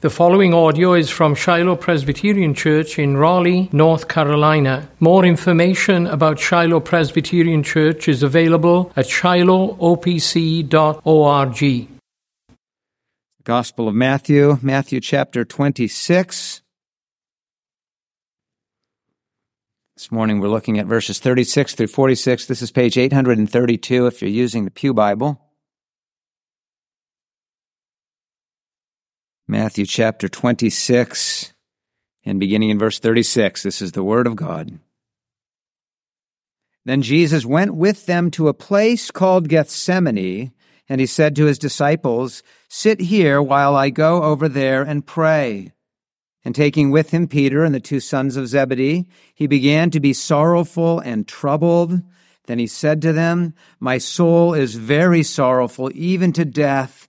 The following audio is from Shiloh Presbyterian Church in Raleigh, North Carolina. More information about Shiloh Presbyterian Church is available at shilohopc.org. Gospel of Matthew, Matthew chapter 26. This morning we're looking at verses 36 through 46. This is page 832 if you're using the Pew Bible. Matthew chapter 26 and beginning in verse 36. This is the Word of God. Then Jesus went with them to a place called Gethsemane, and he said to his disciples, Sit here while I go over there and pray. And taking with him Peter and the two sons of Zebedee, he began to be sorrowful and troubled. Then he said to them, My soul is very sorrowful, even to death.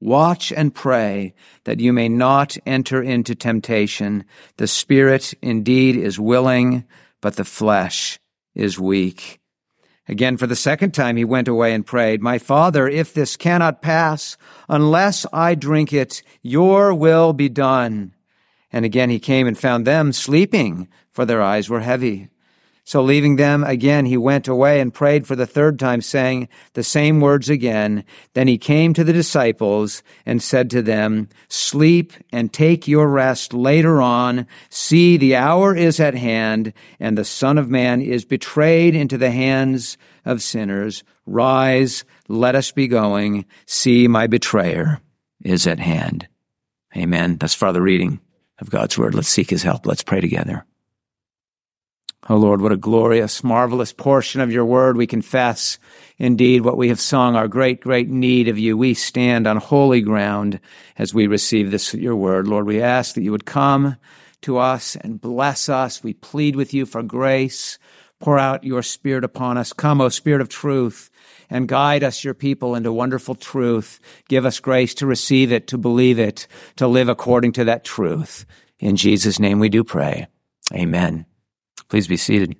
Watch and pray that you may not enter into temptation. The spirit indeed is willing, but the flesh is weak. Again, for the second time, he went away and prayed, My father, if this cannot pass, unless I drink it, your will be done. And again he came and found them sleeping, for their eyes were heavy. So leaving them again, he went away and prayed for the third time, saying the same words again. Then he came to the disciples and said to them, Sleep and take your rest later on. See, the hour is at hand, and the Son of Man is betrayed into the hands of sinners. Rise, let us be going. See, my betrayer is at hand. Amen. That's far the reading of God's word. Let's seek his help. Let's pray together. Oh Lord, what a glorious, marvelous portion of your word. We confess indeed what we have sung, our great, great need of you. We stand on holy ground as we receive this, your word. Lord, we ask that you would come to us and bless us. We plead with you for grace. Pour out your spirit upon us. Come, O spirit of truth, and guide us, your people, into wonderful truth. Give us grace to receive it, to believe it, to live according to that truth. In Jesus' name we do pray. Amen. Please be seated.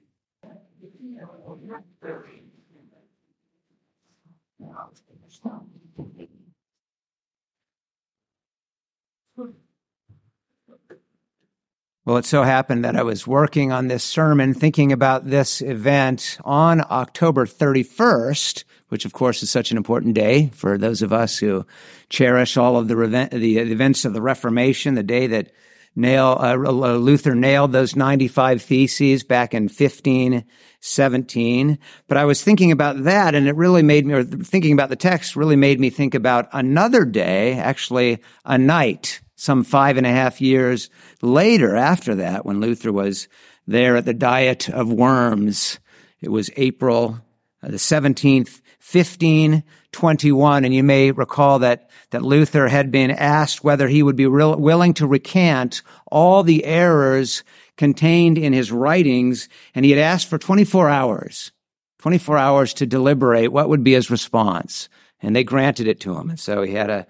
Well, it so happened that I was working on this sermon, thinking about this event on October 31st, which of course is such an important day for those of us who cherish all of the, the events of the Reformation, the day that nail uh, Luther nailed those 95 theses back in 1517. But I was thinking about that and it really made me, or thinking about the text really made me think about another day, actually a night, some five and a half years later after that, when Luther was there at the Diet of Worms. It was April uh, Uh, the 17th, 1521. And you may recall that, that Luther had been asked whether he would be real, willing to recant all the errors contained in his writings. And he had asked for 24 hours, 24 hours to deliberate what would be his response. And they granted it to him. And so he had a,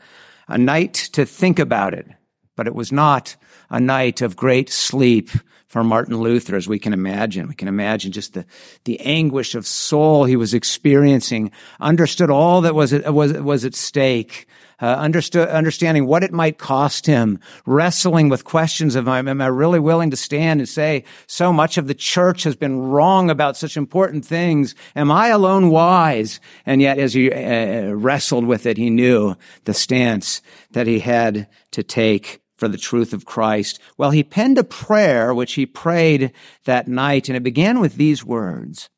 a night to think about it. But it was not a night of great sleep for Martin Luther, as we can imagine. We can imagine just the, the anguish of soul he was experiencing, understood all that was, was, was at stake, uh, understood, understanding what it might cost him, wrestling with questions of, am I really willing to stand and say, so much of the church has been wrong about such important things? Am I alone wise? And yet, as he uh, wrestled with it, he knew the stance that he had to take for the truth of Christ. Well, he penned a prayer which he prayed that night, and it began with these words.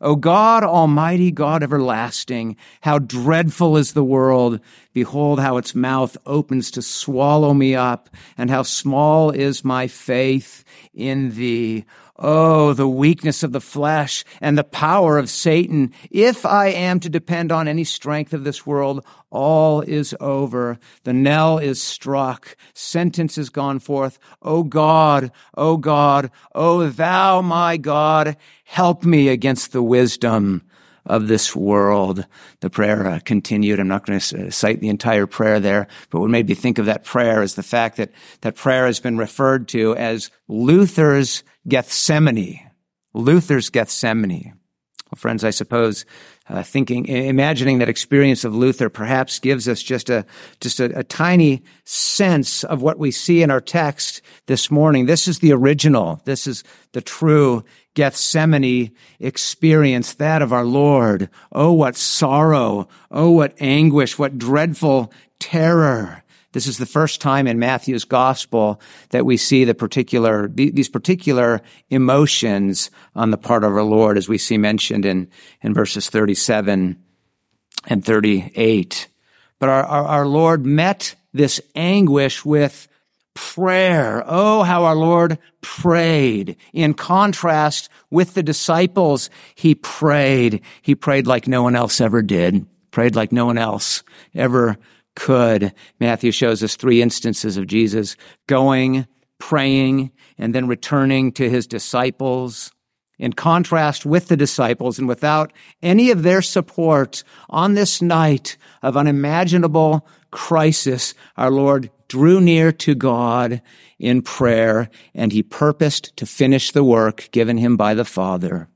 O God, Almighty God everlasting, how dreadful is the world. Behold how its mouth opens to swallow me up, and how small is my faith in thee. Oh, the weakness of the flesh and the power of Satan. If I am to depend on any strength of this world, all is over. The knell is struck. Sentence is gone forth. O God, O God, O thou my God, help me against the wisdom of this world. The prayer uh, continued. I'm not going to uh, cite the entire prayer there, but what made me think of that prayer is the fact that that prayer has been referred to as Luther's Gethsemane. Luther's Gethsemane. Well, friends, I suppose uh, thinking, imagining that experience of Luther perhaps gives us just a just a, a tiny sense of what we see in our text this morning. This is the original. This is the true Gethsemane experience, that of our Lord. Oh, what sorrow. Oh, what anguish. What dreadful terror. This is the first time in Matthew's gospel that we see the particular, these particular emotions on the part of our Lord, as we see mentioned in, in verses 37 and 38. But our, our, our Lord met this anguish with prayer. Oh, how our Lord prayed. In contrast with the disciples, he prayed. He prayed like no one else ever did. Prayed like no one else ever could. Matthew shows us three instances of Jesus going, praying, and then returning to his disciples. In contrast with the disciples and without any of their support on this night of unimaginable crisis, our Lord drew near to God in prayer and he purposed to finish the work given him by the Father.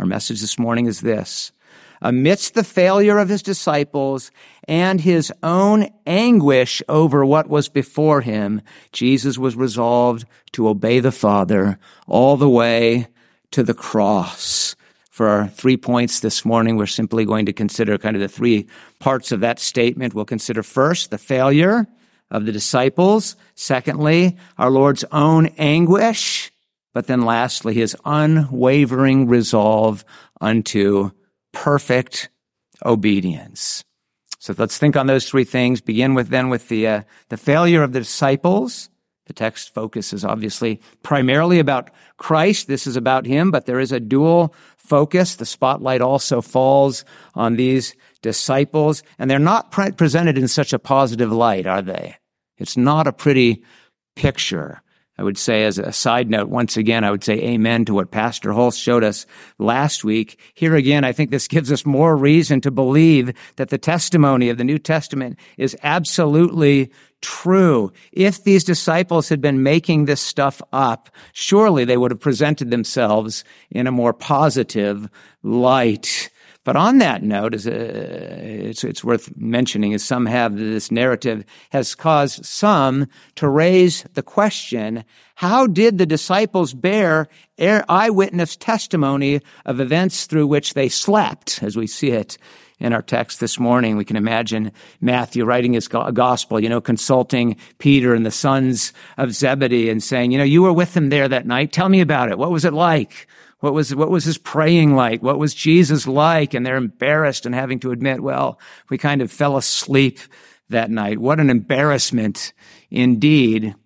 Our message this morning is this amidst the failure of his disciples and his own anguish over what was before him, Jesus was resolved to obey the Father all the way to the cross. For our three points this morning, we're simply going to consider kind of the three parts of that statement. We'll consider first the failure of the disciples. Secondly, our Lord's own anguish. But then lastly, his unwavering resolve unto perfect obedience. So let's think on those three things. Begin with then with the uh, the failure of the disciples. The text focuses obviously primarily about Christ. This is about him, but there is a dual focus. The spotlight also falls on these disciples, and they're not pre- presented in such a positive light, are they? It's not a pretty picture. I would say as a side note, once again, I would say amen to what Pastor Holst showed us last week. Here again, I think this gives us more reason to believe that the testimony of the New Testament is absolutely true. If these disciples had been making this stuff up, surely they would have presented themselves in a more positive light. But on that note, is uh, it's, it's worth mentioning, as some have this narrative has caused some to raise the question, how did the disciples bear eyewitness testimony of events through which they slept, as we see it in our text this morning. We can imagine Matthew writing his gospel, you know, consulting Peter and the sons of Zebedee and saying, you know, you were with them there that night. Tell me about it. What was it like? What was, what was his praying like? What was Jesus like? And they're embarrassed and having to admit, well, we kind of fell asleep that night. What an embarrassment indeed.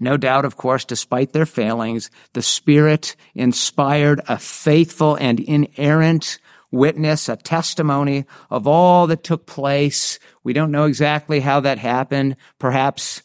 No doubt, of course, despite their failings, the Spirit inspired a faithful and inerrant witness, a testimony of all that took place. We don't know exactly how that happened. Perhaps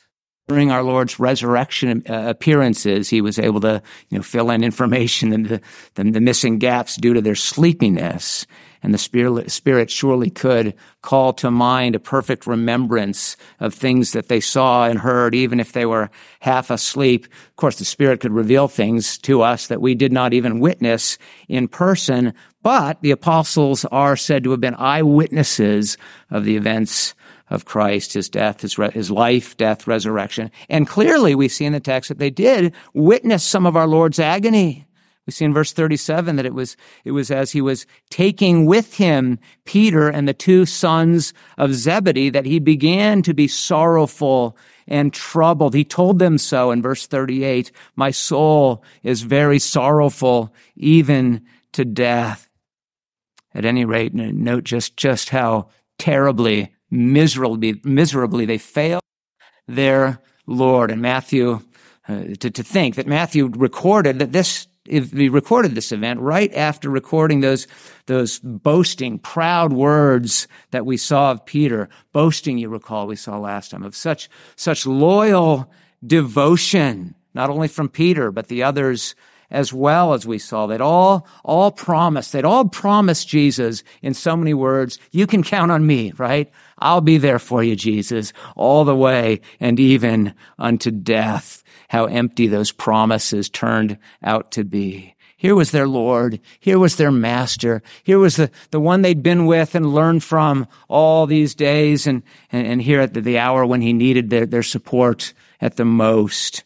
during our Lord's resurrection uh, appearances, he was able to, you know, fill in information and the, the, the missing gaps due to their sleepiness. And the spirit, spirit surely could call to mind a perfect remembrance of things that they saw and heard, even if they were half asleep. Of course, the spirit could reveal things to us that we did not even witness in person, but the apostles are said to have been eyewitnesses of the events of Christ, his death, his, re- his life, death, resurrection. And clearly we see in the text that they did witness some of our Lord's agony. We see in verse 37 that it was, it was as he was taking with him Peter and the two sons of Zebedee that he began to be sorrowful and troubled. He told them so in verse 38, my soul is very sorrowful, even to death. At any rate, note just, just how terribly miserably, miserably they fail their Lord. And Matthew, uh, to, to think that Matthew recorded that this if he recorded this event right after recording those, those boasting, proud words that we saw of Peter. Boasting, you recall, we saw last time, of such, such loyal devotion, not only from Peter, but the others as well as we saw. They'd all, all promised, they'd all promised Jesus in so many words, you can count on me, right? I'll be there for you, Jesus, all the way and even unto death. How empty those promises turned out to be. Here was their Lord. Here was their master. Here was the, the one they'd been with and learned from all these days. And, and, and here at the, the hour when he needed their, their support at the most.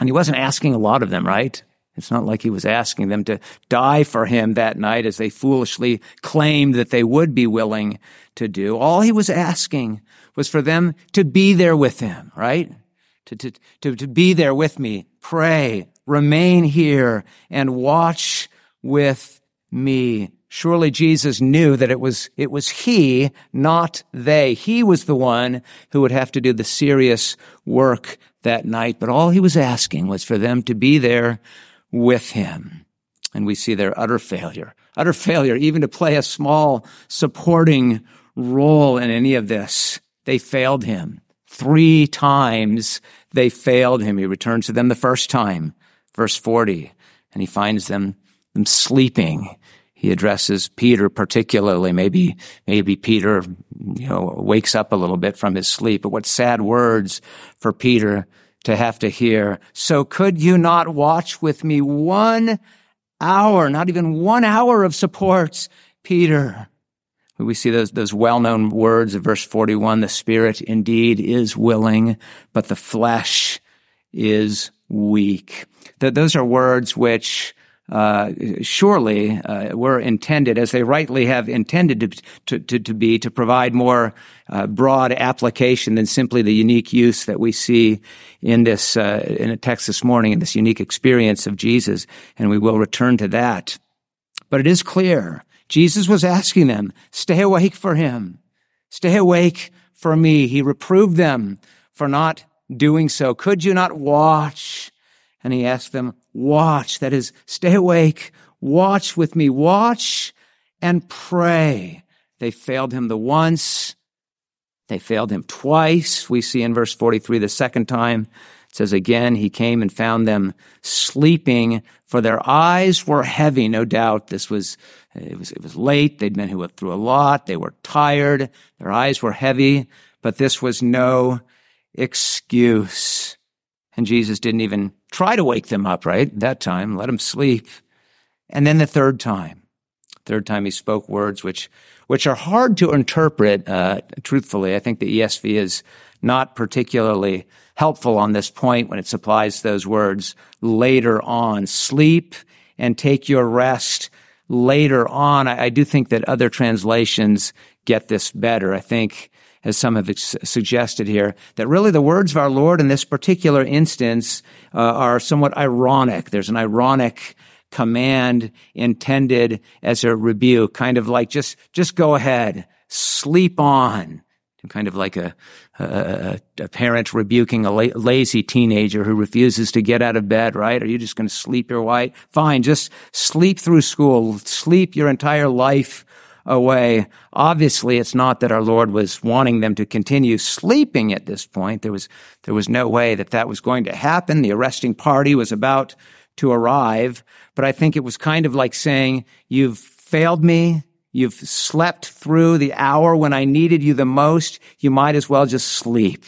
And he wasn't asking a lot of them, right? It's not like he was asking them to die for him that night as they foolishly claimed that they would be willing to do. All he was asking was for them to be there with him, right? To, to, to, to be there with me, pray, remain here, and watch with me. Surely Jesus knew that it was, it was he, not they. He was the one who would have to do the serious work that night. But all he was asking was for them to be there with him. And we see their utter failure, utter failure even to play a small supporting role in any of this. They failed him. Three times they failed him. He returns to them the first time, verse 40, and he finds them, them sleeping. He addresses Peter particularly. Maybe, maybe Peter, you know, wakes up a little bit from his sleep. But what sad words for Peter to have to hear. So could you not watch with me one hour, not even one hour of support, Peter? We see those, those well-known words of verse 41, the spirit indeed is willing, but the flesh is weak. those are words which uh, surely uh, were intended, as they rightly have intended to, to, to be, to provide more uh, broad application than simply the unique use that we see in this uh, in a text this morning, in this unique experience of Jesus, and we will return to that. But it is clear Jesus was asking them, "Stay awake for Him, stay awake for Me." He reproved them for not doing so. Could you not watch? And he asked them, watch. That is, stay awake. Watch with me. Watch and pray. They failed him the once. They failed him twice. We see in verse 43 the second time. It says again, he came and found them sleeping for their eyes were heavy. No doubt this was, it was, it was late. They'd been through a lot. They were tired. Their eyes were heavy, but this was no excuse. And Jesus didn't even try to wake them up, right? That time, let them sleep. And then the third time, third time he spoke words which, which are hard to interpret, uh, truthfully. I think the ESV is not particularly helpful on this point when it supplies those words later on. Sleep and take your rest later on. I, I do think that other translations get this better. I think as some have suggested here, that really the words of our Lord in this particular instance uh, are somewhat ironic. There's an ironic command intended as a rebuke, kind of like just just go ahead, sleep on, kind of like a a, a parent rebuking a la- lazy teenager who refuses to get out of bed. Right? Are you just going to sleep your white? Fine, just sleep through school, sleep your entire life away. Obviously, it's not that our Lord was wanting them to continue sleeping at this point. There was, there was no way that that was going to happen. The arresting party was about to arrive, but I think it was kind of like saying, you've failed me. You've slept through the hour when I needed you the most. You might as well just sleep.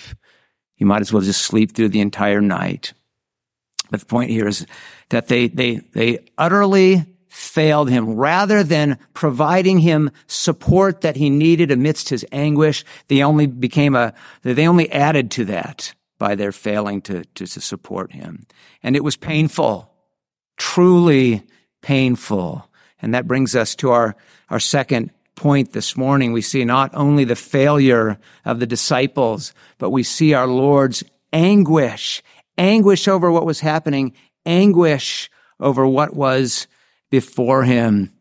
You might as well just sleep through the entire night. But the point here is that they, they, they utterly failed him. Rather than providing him support that he needed amidst his anguish, they only became a, they only added to that by their failing to, to, to support him. And it was painful, truly painful. And that brings us to our, our second point this morning. We see not only the failure of the disciples, but we see our Lord's anguish, anguish over what was happening, anguish over what was before him.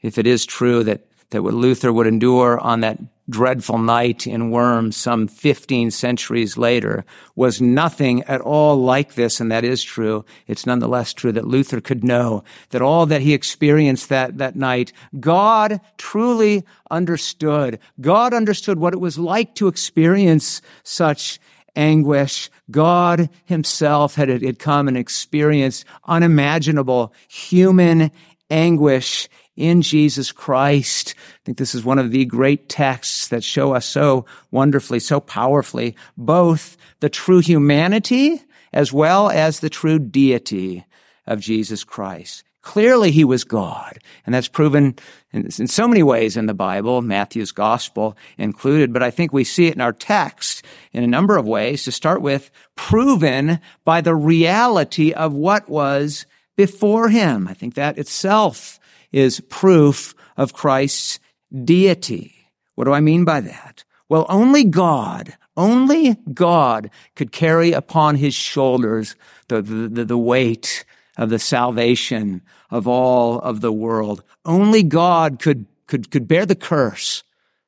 If it is true that, that what Luther would endure on that dreadful night in Worms some 15 centuries later was nothing at all like this, and that is true. It's nonetheless true that Luther could know that all that he experienced that, that night, God truly understood. God understood what it was like to experience such anguish. God himself had, had come and experienced unimaginable human anguish in Jesus Christ. I think this is one of the great texts that show us so wonderfully, so powerfully, both the true humanity as well as the true deity of Jesus Christ. Clearly he was God, and that's proven in, in, so many ways in the Bible, Matthew's gospel included, but I think we see it in our text in a number of ways. To start with, proven by the reality of what was before him. I think that itself is proof of Christ's deity. What do I mean by that? Well, only God, only God could carry upon his shoulders the, the, the weight of the salvation of all of the world. Only God could, could, could bear the curse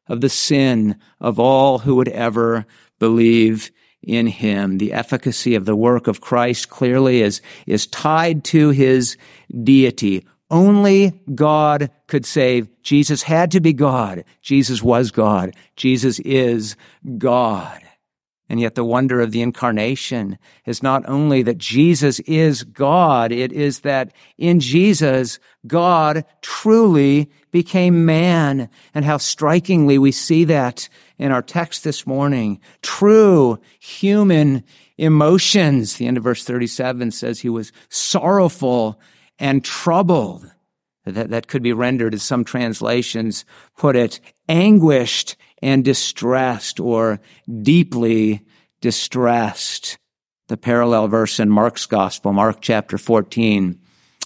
of the sin of all who would ever believe in him. The efficacy of the work of Christ clearly is, is tied to his deity. Only God could save. Jesus had to be God. Jesus was God. Jesus is God. And yet the wonder of the incarnation is not only that Jesus is God, it is that in Jesus, God truly became man. And how strikingly we see that in our text this morning. True human emotions. The end of verse 37 says he was sorrowful and troubled. That, that could be rendered as some translations put it, anguished and distressed or deeply distressed. The parallel verse in Mark's gospel, Mark chapter 14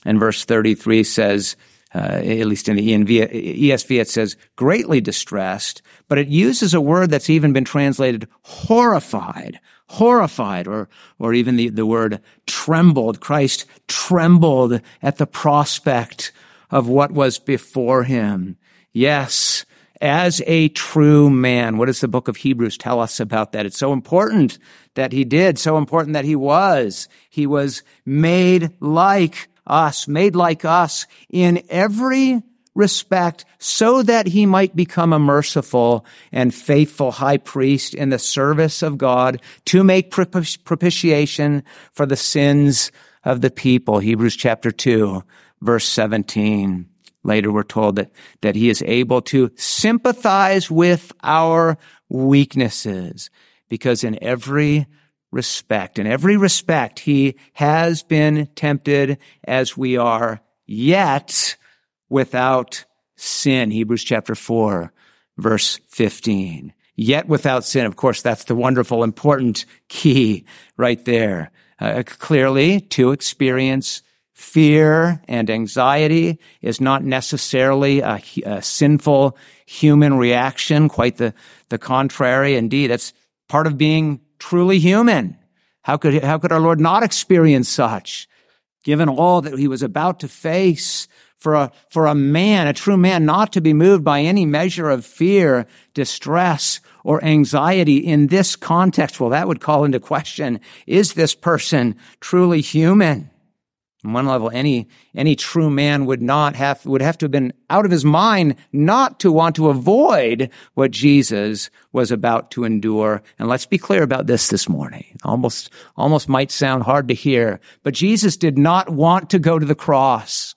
and verse 33 says, uh, at least in the ESV, it says greatly distressed, but it uses a word that's even been translated horrified horrified or, or even the, the word trembled. Christ trembled at the prospect of what was before him. Yes, as a true man. What does the book of Hebrews tell us about that? It's so important that he did, so important that he was. He was made like us, made like us in every respect so that he might become a merciful and faithful high priest in the service of God to make propitiation for the sins of the people. Hebrews chapter 2, verse 17. Later we're told that, that he is able to sympathize with our weaknesses because in every respect, in every respect, he has been tempted as we are, yet without sin. Hebrews chapter 4, verse 15. Yet without sin. Of course, that's the wonderful, important key right there. Uh, clearly, to experience fear and anxiety is not necessarily a, a sinful human reaction. Quite the, the contrary. Indeed, that's part of being truly human. How could, how could our Lord not experience such? Given all that he was about to face, for a, for a man, a true man, not to be moved by any measure of fear, distress, or anxiety in this context, well, that would call into question, is this person truly human? On one level, any, any true man would not have, would have to have been out of his mind not to want to avoid what Jesus was about to endure. And let's be clear about this this morning. Almost, almost might sound hard to hear, but Jesus did not want to go to the cross.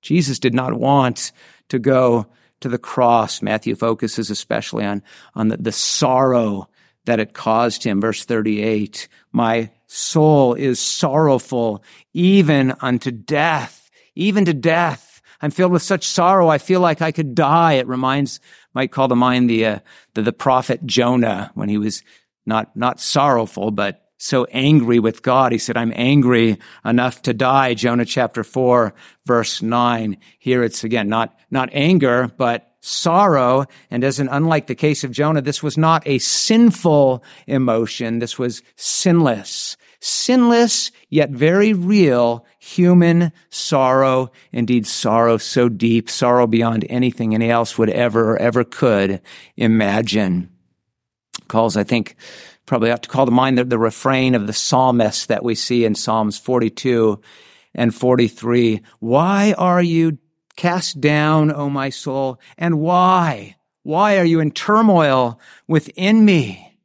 Jesus did not want to go to the cross. Matthew focuses especially on, on the, the sorrow that it caused him. Verse 38, my soul is sorrowful even unto death, even to death. I'm filled with such sorrow. I feel like I could die. It reminds, might call to mind the, uh, the, the prophet Jonah when he was not, not sorrowful, but so angry with God. He said, I'm angry enough to die. Jonah chapter four, verse nine. Here it's again, not, not anger, but sorrow. And as in, unlike the case of Jonah, this was not a sinful emotion. This was sinless. sinless yet very real human sorrow. Indeed, sorrow so deep, sorrow beyond anything any else would ever or ever could imagine. Calls, I think, probably have to call to mind the, the refrain of the psalmist that we see in Psalms 42 and 43. Why are you cast down, O my soul? And why? Why are you in turmoil within me?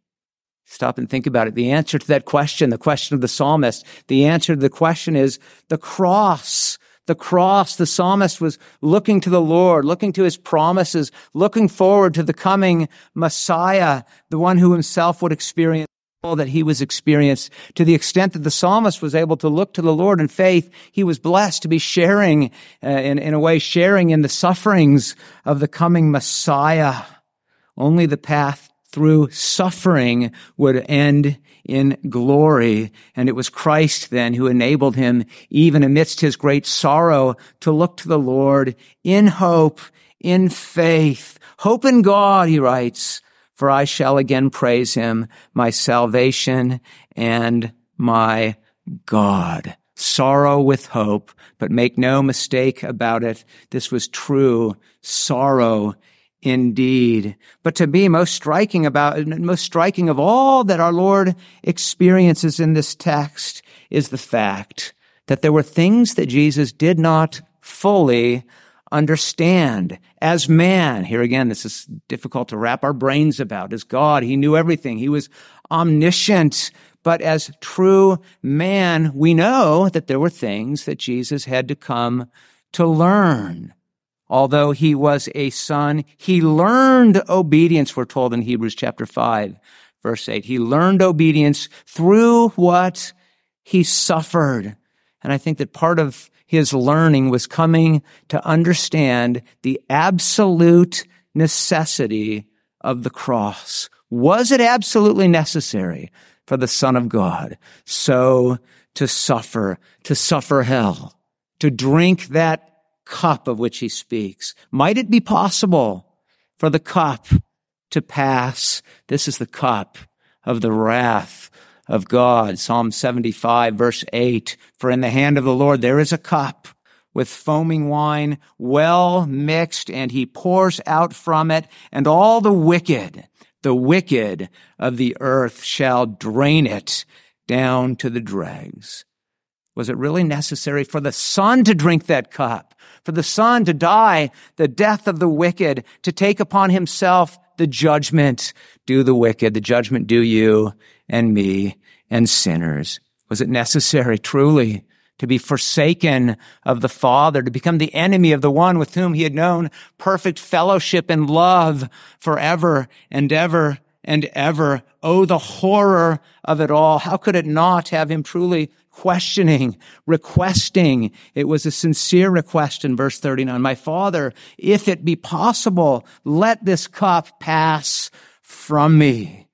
Stop and think about it. The answer to that question, the question of the psalmist, the answer to the question is the cross. The cross. The psalmist was looking to the Lord, looking to his promises, looking forward to the coming Messiah, the one who himself would experience that he was experienced. To the extent that the psalmist was able to look to the Lord in faith, he was blessed to be sharing, uh, in, in a way, sharing in the sufferings of the coming Messiah. Only the path through suffering would end in glory. And it was Christ then who enabled him, even amidst his great sorrow, to look to the Lord in hope, in faith. Hope in God, he writes, for I shall again praise him, my salvation and my God. Sorrow with hope, but make no mistake about it. This was true sorrow indeed. But to me, most striking about, most striking of all that our Lord experiences in this text is the fact that there were things that Jesus did not fully understand as man. Here again, this is difficult to wrap our brains about. As God, He knew everything. He was omniscient. But as true man, we know that there were things that Jesus had to come to learn although he was a son, he learned obedience, we're told in Hebrews chapter 5, verse 8. He learned obedience through what he suffered. And I think that part of his learning was coming to understand the absolute necessity of the cross. Was it absolutely necessary for the Son of God so to suffer, to suffer hell, to drink that cup of which he speaks. Might it be possible for the cup to pass? This is the cup of the wrath of God. Psalm 75 verse 8. For in the hand of the Lord there is a cup with foaming wine well mixed and he pours out from it and all the wicked, the wicked of the earth shall drain it down to the dregs. Was it really necessary for the Son to drink that cup? For the Son to die the death of the wicked, to take upon himself the judgment, due the wicked, the judgment due you and me and sinners. Was it necessary truly to be forsaken of the Father, to become the enemy of the one with whom he had known perfect fellowship and love forever and ever and ever? Oh, the horror of it all. How could it not have him truly questioning, requesting. It was a sincere request in verse 39. My father, if it be possible, let this cup pass from me.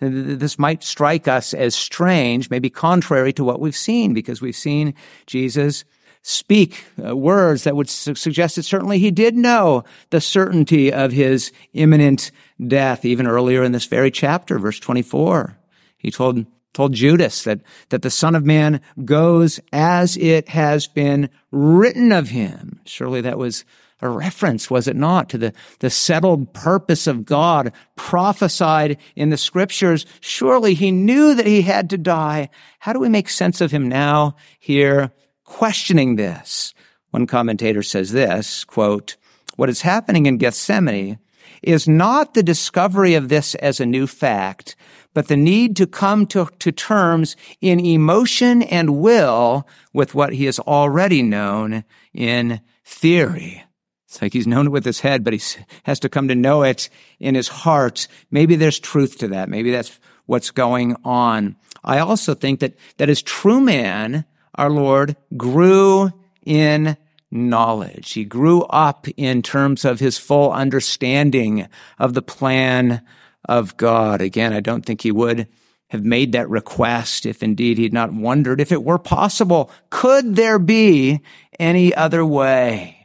This might strike us as strange, maybe contrary to what we've seen, because we've seen Jesus speak uh, words that would su- suggest that certainly he did know the certainty of his imminent death, even earlier in this very chapter, verse 24. He told told Judas that, that the Son of Man goes as it has been written of him. Surely that was a reference, was it not, to the, the settled purpose of God prophesied in the scriptures. Surely he knew that he had to die. How do we make sense of him now here questioning this? One commentator says this, quote, what is happening in Gethsemane is not the discovery of this as a new fact, but the need to come to, to terms in emotion and will with what he has already known in theory. It's like he's known it with his head, but he has to come to know it in his heart. Maybe there's truth to that. Maybe that's what's going on. I also think that, that as true man, our Lord grew in knowledge. He grew up in terms of his full understanding of the plan of God. Again, I don't think he would have made that request if indeed he had not wondered if it were possible. Could there be any other way?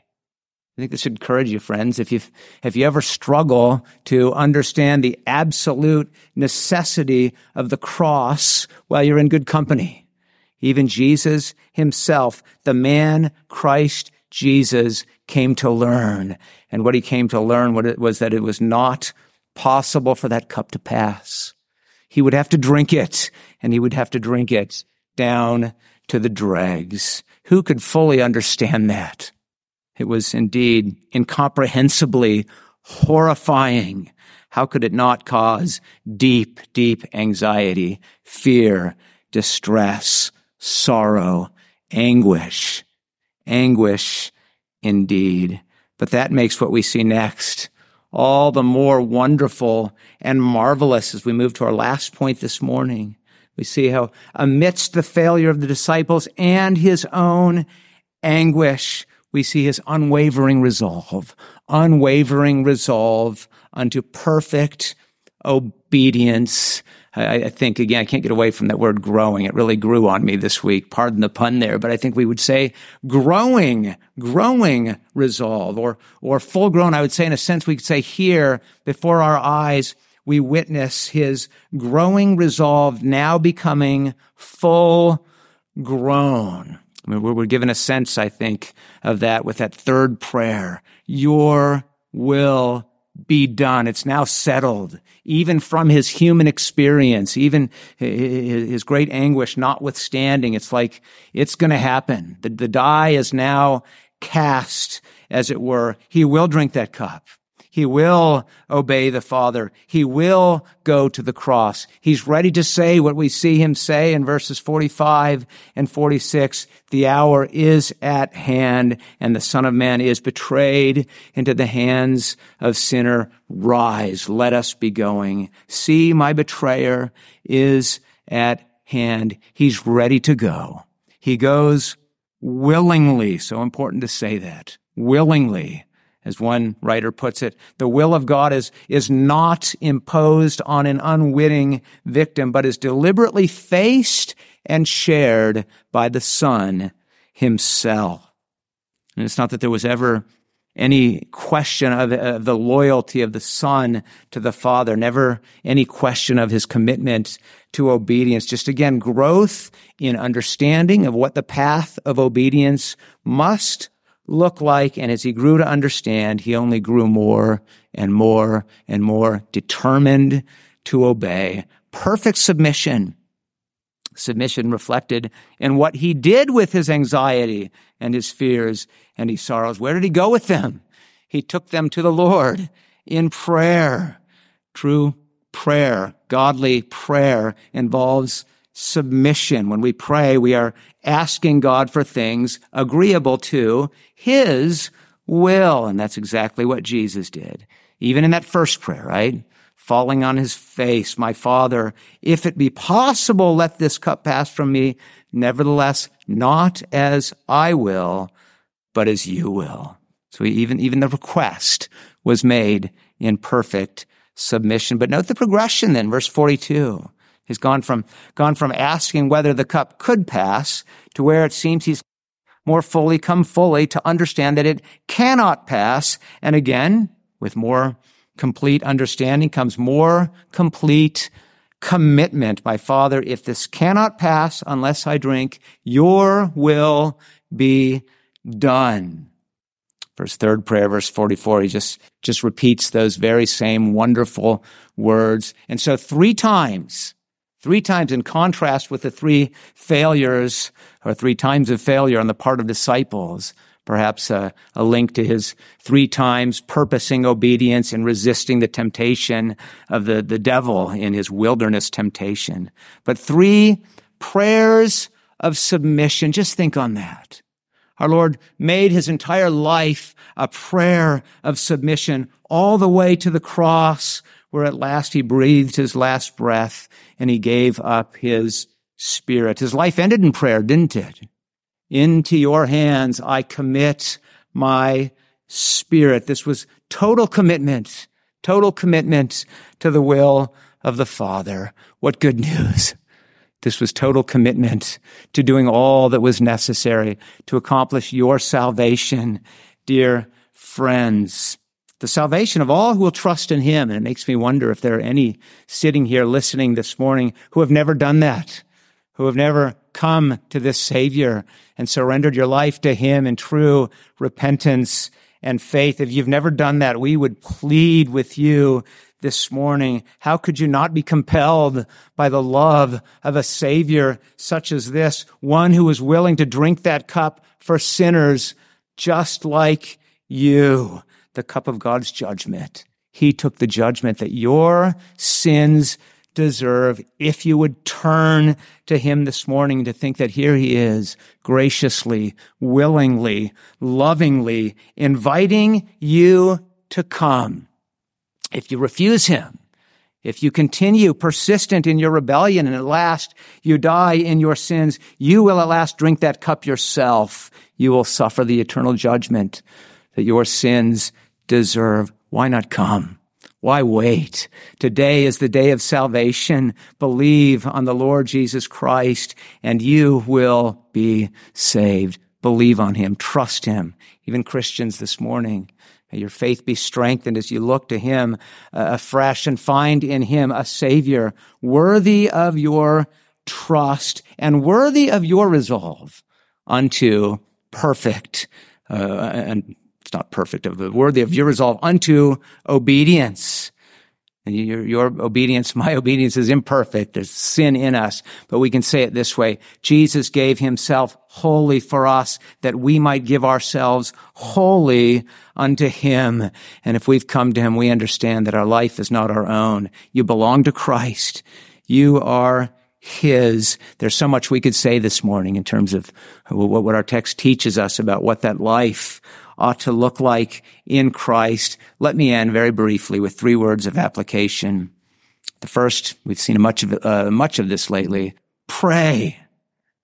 I think this should encourage you, friends. If you if you ever struggle to understand the absolute necessity of the cross, well, you're in good company. Even Jesus himself, the man Christ Jesus, came to learn. And what he came to learn was that it was not possible for that cup to pass. He would have to drink it, and he would have to drink it down to the dregs. Who could fully understand that? It was indeed incomprehensibly horrifying. How could it not cause deep, deep anxiety, fear, distress, sorrow, anguish, anguish indeed. But that makes what we see next all the more wonderful and marvelous as we move to our last point this morning. We see how amidst the failure of the disciples and his own anguish, we see his unwavering resolve, unwavering resolve unto perfect obedience. I, I, think again, I can't get away from that word growing. It really grew on me this week. Pardon the pun there, but I think we would say growing, growing resolve or, or full grown. I would say in a sense, we could say here before our eyes, we witness his growing resolve now becoming full grown. I mean, we're, we're given a sense, I think, of that with that third prayer. Your will be done. It's now settled, even from his human experience, even his great anguish notwithstanding. It's like, it's going to happen. The, the die is now cast, as it were. He will drink that cup. He will obey the Father. He will go to the cross. He's ready to say what we see him say in verses 45 and 46. The hour is at hand and the Son of Man is betrayed into the hands of sinner. Rise. Let us be going. See, my betrayer is at hand. He's ready to go. He goes willingly. So important to say that. Willingly as one writer puts it, the will of God is, is not imposed on an unwitting victim, but is deliberately faced and shared by the Son himself. And it's not that there was ever any question of, of, the loyalty of the Son to the Father, never any question of his commitment to obedience. Just again, growth in understanding of what the path of obedience must look like. And as he grew to understand, he only grew more and more and more determined to obey. Perfect submission. Submission reflected in what he did with his anxiety and his fears and his sorrows. Where did he go with them? He took them to the Lord in prayer. True prayer, godly prayer involves submission. When we pray, we are asking God for things agreeable to His will. And that's exactly what Jesus did. Even in that first prayer, right? Falling on his face, my father, if it be possible, let this cup pass from me. Nevertheless, not as I will, but as you will. So even, even the request was made in perfect submission. But note the progression then, verse 42. He's gone from, gone from asking whether the cup could pass to where it seems he's more fully come fully to understand that it cannot pass. And again, with more complete understanding comes more complete commitment. My Father, if this cannot pass unless I drink, your will be done. Verse third prayer, verse 44, he just, just repeats those very same wonderful words. And so three times Three times in contrast with the three failures or three times of failure on the part of disciples. Perhaps a, a link to his three times purposing obedience and resisting the temptation of the, the devil in his wilderness temptation. But three prayers of submission. Just think on that. Our Lord made his entire life a prayer of submission all the way to the cross where at last he breathed his last breath and he gave up his spirit. His life ended in prayer, didn't it? Into your hands I commit my spirit. This was total commitment, total commitment to the will of the Father. What good news. This was total commitment to doing all that was necessary to accomplish your salvation, dear friends. The salvation of all who will trust in him. And it makes me wonder if there are any sitting here listening this morning who have never done that, who have never come to this Savior and surrendered your life to him in true repentance and faith. If you've never done that, we would plead with you this morning. How could you not be compelled by the love of a Savior such as this, one who is willing to drink that cup for sinners just like you, the cup of God's judgment? He took the judgment that your sins deserve if you would turn to him this morning to think that here he is graciously, willingly, lovingly inviting you to come if you refuse him, if you continue persistent in your rebellion and at last you die in your sins, you will at last drink that cup yourself. You will suffer the eternal judgment that your sins deserve. Why not come? Why wait? Today is the day of salvation. Believe on the Lord Jesus Christ and you will be saved. Believe on him. Trust him. Even Christians this morning May your faith be strengthened as you look to Him uh, afresh and find in Him a Savior worthy of your trust and worthy of your resolve unto perfect, uh, and not perfect, but worthy of your resolve unto obedience. And your, your obedience, my obedience is imperfect. There's sin in us, but we can say it this way. Jesus gave himself wholly for us that we might give ourselves wholly unto him. And if we've come to him, we understand that our life is not our own. You belong to Christ. You are his. There's so much we could say this morning in terms of what our text teaches us about what that life ought to look like in Christ. Let me end very briefly with three words of application. The first, we've seen much of, uh, much of this lately. Pray.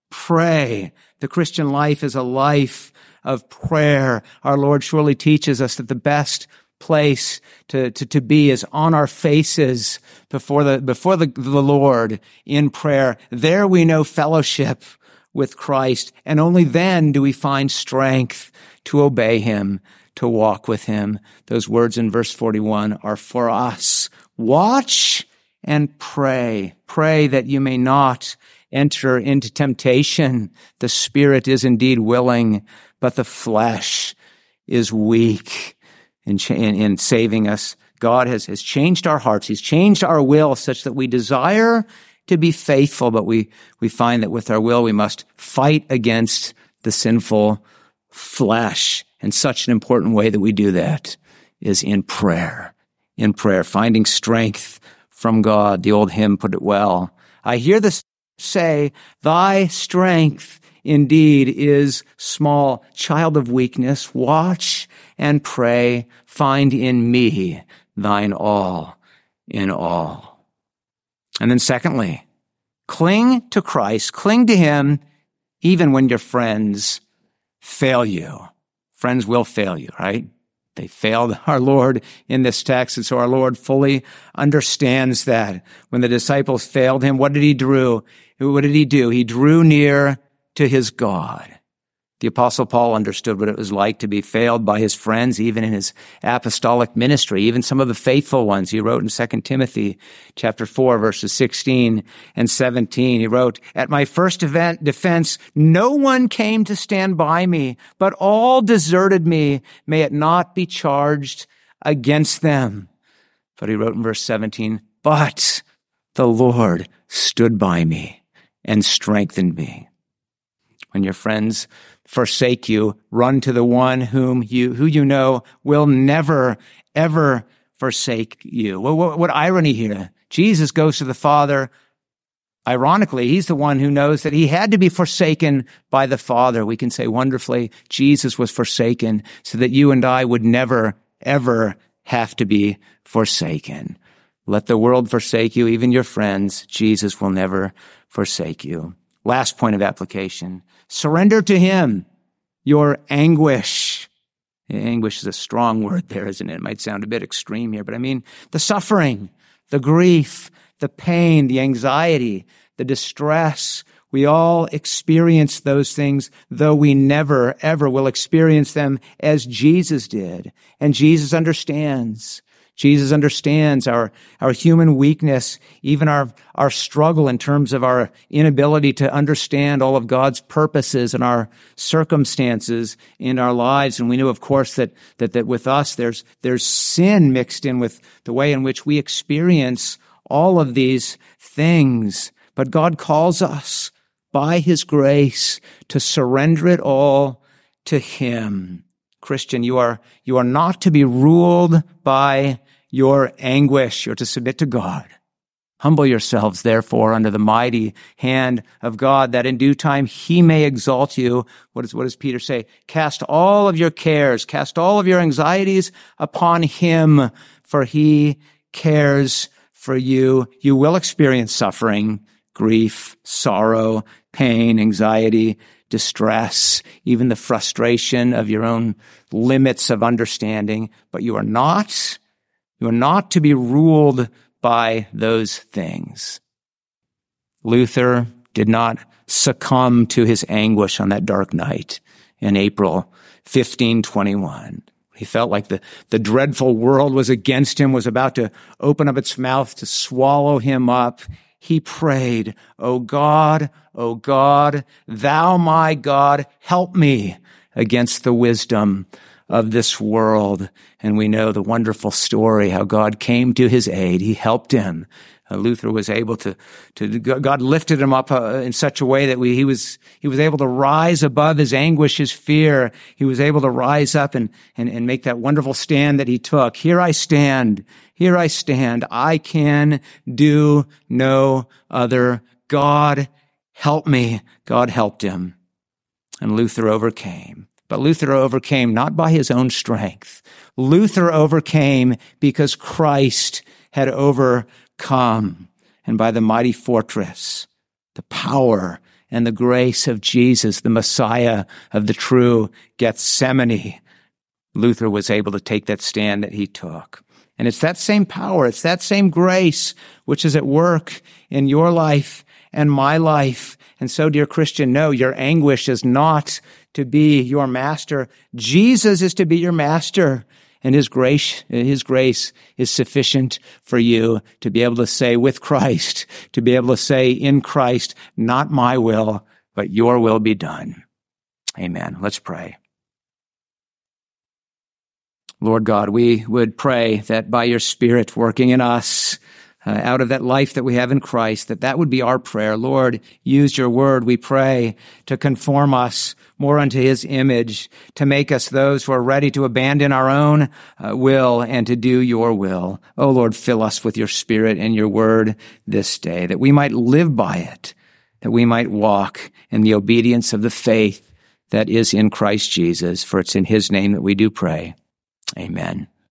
Pray. The Christian life is a life of prayer. Our Lord surely teaches us that the best place to, to, to be is on our faces before the, before the, the Lord in prayer. There we know fellowship with Christ. And only then do we find strength to obey him, to walk with him. Those words in verse 41 are for us. Watch and pray. Pray that you may not enter into temptation. The spirit is indeed willing, but the flesh is weak in, in, in saving us. God has, has changed our hearts. He's changed our will such that we desire to be faithful, but we, we find that with our will, we must fight against the sinful flesh. And such an important way that we do that is in prayer. In prayer, finding strength from God. The old hymn put it well. I hear this say, thy strength indeed is small. Child of weakness, watch and pray. Find in me thine all in all. And then secondly, cling to Christ, cling to him even when your friends fail you. Friends will fail you, right? They failed our Lord in this text. And so our Lord fully understands that. When the disciples failed him, what did he do? What did he do? He drew near to his God. The apostle Paul understood what it was like to be failed by his friends, even in his apostolic ministry, even some of the faithful ones. He wrote in 2 Timothy chapter 4 verses 16 and 17. He wrote, At my first event, defense, no one came to stand by me, but all deserted me. May it not be charged against them. But he wrote in verse 17, but the Lord stood by me and strengthened me. When your friends forsake you. Run to the one whom you, who you know will never, ever forsake you. What, what, what irony here. Jesus goes to the Father. Ironically, he's the one who knows that he had to be forsaken by the Father. We can say wonderfully, Jesus was forsaken so that you and I would never, ever have to be forsaken. Let the world forsake you, even your friends. Jesus will never forsake you. Last point of application. Surrender to Him your anguish. Anguish is a strong word there, isn't it? It might sound a bit extreme here, but I mean the suffering, the grief, the pain, the anxiety, the distress We all experience those things, though we never, ever will experience them as Jesus did. And Jesus understands. Jesus understands our, our human weakness, even our, our struggle in terms of our inability to understand all of God's purposes and our circumstances in our lives. And we know, of course, that, that, that with us, there's, there's sin mixed in with the way in which we experience all of these things. But God calls us by his grace to surrender it all to him. Christian, you are, you are not to be ruled by your anguish. You're to submit to God. Humble yourselves, therefore, under the mighty hand of God, that in due time he may exalt you. What, is, what does Peter say? Cast all of your cares, cast all of your anxieties upon him, for he cares for you. You will experience suffering, grief, sorrow, pain, anxiety, distress, even the frustration of your own limits of understanding, but you are not you are not to be ruled by those things. Luther did not succumb to his anguish on that dark night in April 1521. He felt like the, the dreadful world was against him, was about to open up its mouth to swallow him up. He prayed, O God, O God, thou my God, help me against the wisdom of this world. And we know the wonderful story, how God came to his aid. He helped him. Uh, Luther was able to, to, God lifted him up uh, in such a way that we, he was, he was able to rise above his anguish, his fear. He was able to rise up and, and, and make that wonderful stand that he took. Here I stand. Here I stand. I can do no other. God help me. God helped him. And Luther overcame. But Luther overcame not by his own strength. Luther overcame because Christ had overcome and by the mighty fortress, the power and the grace of Jesus, the Messiah of the true Gethsemane. Luther was able to take that stand that he took. And it's that same power, it's that same grace which is at work in your life and my life. And so, dear Christian, no, your anguish is not to be your master. Jesus is to be your master. And his grace, his grace is sufficient for you to be able to say with Christ, to be able to say in Christ, not my will, but your will be done. Amen. Let's pray. Lord God, we would pray that by your Spirit working in us, uh, out of that life that we have in Christ, that that would be our prayer. Lord, use your word, we pray, to conform us more unto his image, to make us those who are ready to abandon our own uh, will and to do your will. Oh Lord, fill us with your spirit and your word this day, that we might live by it, that we might walk in the obedience of the faith that is in Christ Jesus. For it's in his name that we do pray. Amen.